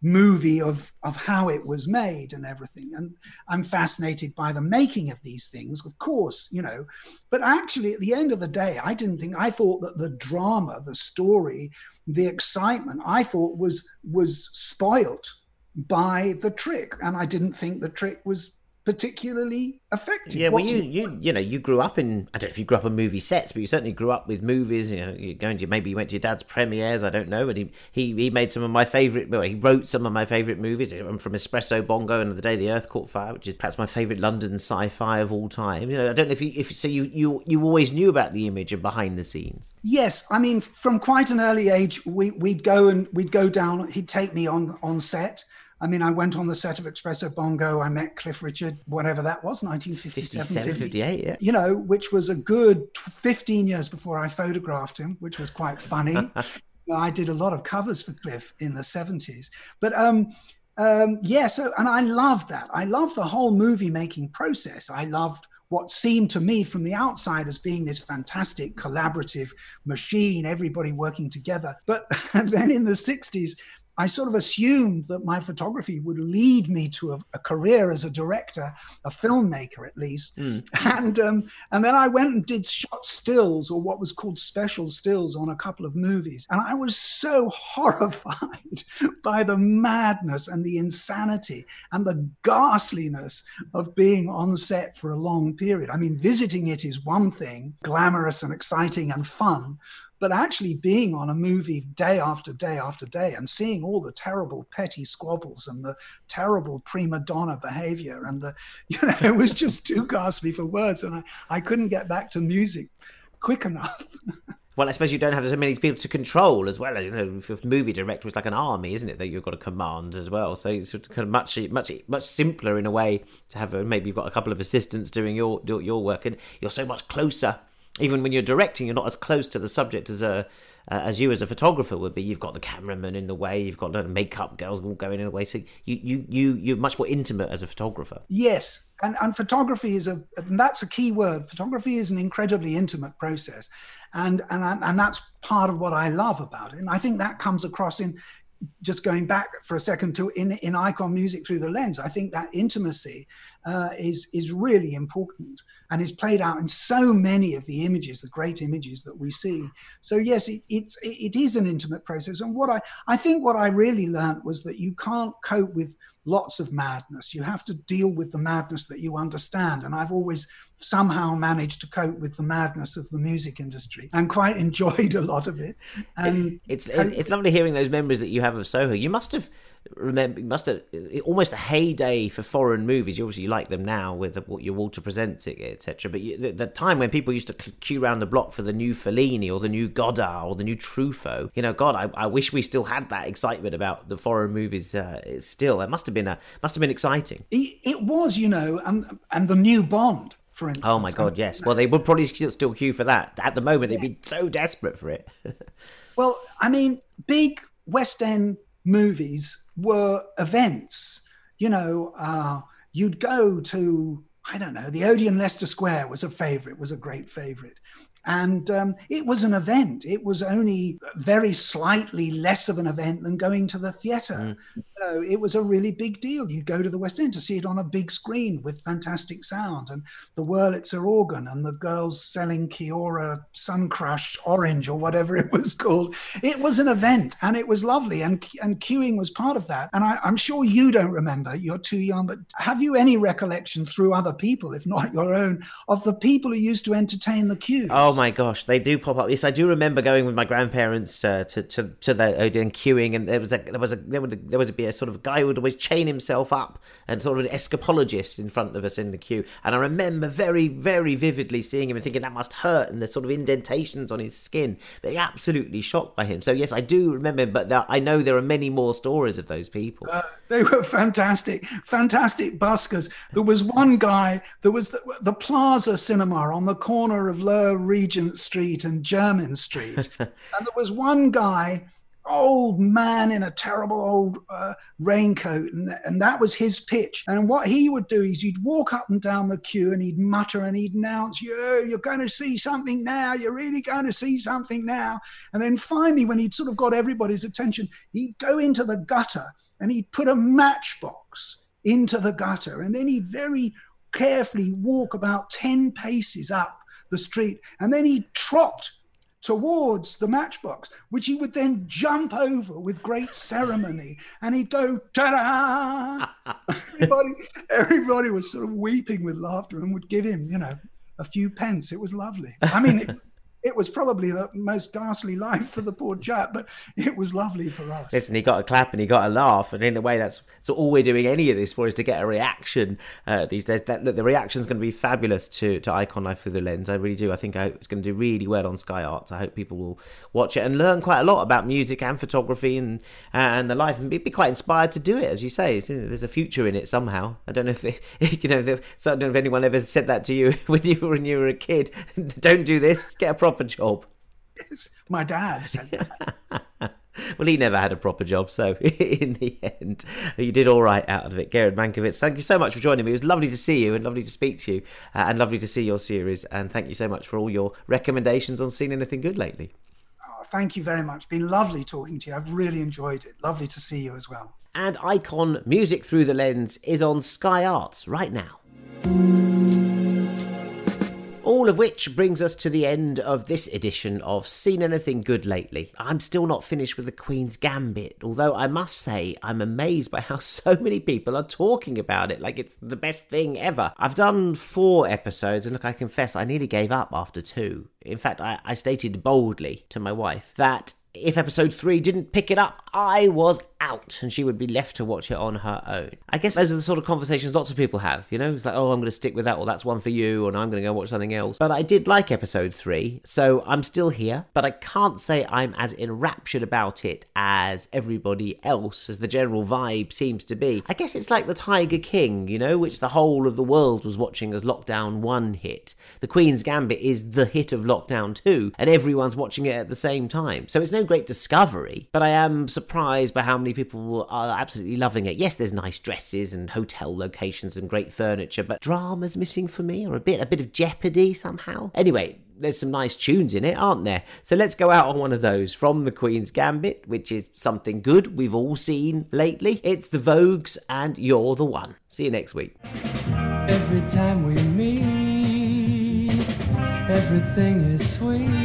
movie of of how it was made and everything and i'm fascinated by the making of these things of course you know but actually at the end of the day i didn't think i thought that the drama the story the excitement i thought was was spoilt by the trick. And i didn't think the trick was particularly effective Yeah, well, What's you you you know you grew up in I don't know if you grew up in movie sets, but you certainly grew up with movies. You know, you're going to maybe you went to your dad's premieres. I don't know, and he he, he made some of my favorite. Well, he wrote some of my favorite movies. I'm from Espresso Bongo and the Day the Earth Caught Fire, which is perhaps my favorite London sci-fi of all time. You know, I don't know if you if so you you you always knew about the image and behind the scenes. Yes, I mean, from quite an early age, we, we'd go and we'd go down. He'd take me on on set. I mean, I went on the set of Espresso Bongo. I met Cliff Richard, whatever that was, 1957, 57, 50, 58, yeah. You know, which was a good 15 years before I photographed him, which was quite funny. I did a lot of covers for Cliff in the 70s. But um, um, yeah, so, and I loved that. I loved the whole movie making process. I loved what seemed to me from the outside as being this fantastic collaborative machine, everybody working together. But then in the 60s, I sort of assumed that my photography would lead me to a, a career as a director, a filmmaker at least. And um, and then I went and did shot stills or what was called special stills on a couple of movies, and I was so horrified by the madness and the insanity and the ghastliness of being on set for a long period. I mean, visiting it is one thing, glamorous and exciting and fun but actually being on a movie day after day after day and seeing all the terrible petty squabbles and the terrible prima donna behavior and the you know it was just too ghastly for words and i, I couldn't get back to music quick enough Well, I suppose you don't have so many people to control as well. You know, if a movie director is like an army, isn't it? That you've got to command as well. So it's kind of much, much, much simpler in a way to have. A, maybe you've got a couple of assistants doing your, your work, and you're so much closer even when you're directing, you're not as close to the subject as a uh, as you as a photographer would be. You've got the cameraman in the way, you've got the makeup girls going in the way. So you you you you're much more intimate as a photographer. Yes, and and photography is a and that's a key word. Photography is an incredibly intimate process, and and and that's part of what I love about it. And I think that comes across in just going back for a second to in in icon music through the lens i think that intimacy uh, is is really important and is played out in so many of the images the great images that we see so yes it, it's it is an intimate process and what i i think what i really learned was that you can't cope with lots of madness you have to deal with the madness that you understand and i've always somehow managed to cope with the madness of the music industry and quite enjoyed a lot of it. And it's it's, it's lovely hearing those memories that you have of Soho. You must have remember must have almost a heyday for foreign movies. You obviously like them now with the, your Walter Presents etc. But you, the, the, time when people used to queue around the block for the new Fellini or the new Godard or the new Truffaut, you know, God, I, I wish we still had that excitement about the foreign movies. Uh, still, it must have been a must have been exciting. It, it was, you know, and and the new Bond for instance. Oh my God, yes. Well, they would probably still queue for that. At the moment, they'd be so desperate for it. well, I mean, big West End movies were events. You know, uh, you'd go to, I don't know, the Odeon Leicester Square was a favorite, was a great favorite. And um, it was an event. It was only very slightly less of an event than going to the theatre. Mm. Know, it was a really big deal. You go to the West End to see it on a big screen with fantastic sound and the Wurlitzer organ and the girls selling Kia-Ora Sun Crush Orange or whatever it was called. It was an event and it was lovely. And, and queuing was part of that. And I, I'm sure you don't remember, you're too young, but have you any recollection through other people, if not your own, of the people who used to entertain the queues? Oh my gosh, they do pop up. Yes, I do remember going with my grandparents uh, to to to the Odeon queuing, and there was a there was a there would there was be a sort of a guy who would always chain himself up and sort of an escapologist in front of us in the queue. And I remember very very vividly seeing him and thinking that must hurt, and the sort of indentations on his skin. But absolutely shocked by him. So yes, I do remember, him, but there, I know there are many more stories of those people. Uh, they were fantastic, fantastic buskers. There was one guy. There was the, the Plaza Cinema on the corner of Lower Regent Street and Jermyn Street, and there was one guy old man in a terrible old uh, raincoat, and, and that was his pitch. And what he would do is he'd walk up and down the queue and he'd mutter and he'd announce, "You, you're going to see something now. You're really going to see something now." And then finally, when he'd sort of got everybody's attention, he'd go into the gutter and he'd put a matchbox into the gutter, and then he'd very carefully walk about ten paces up the street, and then he'd trot towards the matchbox, which he would then jump over with great ceremony. And he'd go, ta da! everybody, everybody was sort of weeping with laughter and would give him, you know, a few pence. It was lovely. I mean, it, it was probably the most ghastly life for the poor chap, but it was lovely for us. Listen, he got a clap and he got a laugh, and in a way, that's so all we're doing any of this for is to get a reaction uh, these days. That look, the reaction's going to be fabulous to to Icon Life through the lens. I really do. I think I it's going to do really well on Sky Arts. I hope people will watch it and learn quite a lot about music and photography and and the life, and be, be, quite inspired to do it. As you say, there's a future in it somehow. I don't know if it, you know. I don't know if anyone ever said that to you when you were when you were a kid. don't do this. Get a proper job. Yes, my dad said that. well, he never had a proper job, so in the end, you did all right out of it. Gerard Mankowitz, thank you so much for joining me. It was lovely to see you and lovely to speak to you, uh, and lovely to see your series. And thank you so much for all your recommendations on seeing anything good lately. Oh, thank you very much. It's been lovely talking to you. I've really enjoyed it. Lovely to see you as well. And Icon Music Through the Lens is on Sky Arts right now. All of which brings us to the end of this edition of Seen Anything Good Lately. I'm still not finished with the Queen's Gambit, although I must say I'm amazed by how so many people are talking about it like it's the best thing ever. I've done four episodes, and look, I confess I nearly gave up after two. In fact, I, I stated boldly to my wife that if episode three didn't pick it up, I was out and she would be left to watch it on her own. I guess those are the sort of conversations lots of people have, you know? It's like, oh, I'm going to stick with that, or that's one for you, and I'm going to go watch something else. But I did like episode three, so I'm still here, but I can't say I'm as enraptured about it as everybody else, as the general vibe seems to be. I guess it's like the Tiger King, you know, which the whole of the world was watching as Lockdown 1 hit. The Queen's Gambit is the hit of Lockdown 2, and everyone's watching it at the same time. So it's no great discovery, but I am surprised by how many people are absolutely loving it. Yes, there's nice dresses and hotel locations and great furniture, but drama's missing for me, or a bit a bit of jeopardy somehow. Anyway, there's some nice tunes in it, aren't there? So let's go out on one of those from the Queen's Gambit, which is something good we've all seen lately. It's the Vogues, and you're the one. See you next week. Every time we meet, everything is sweet.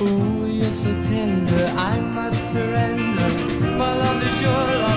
Oh, you're so tender, I must surrender. My love is your love.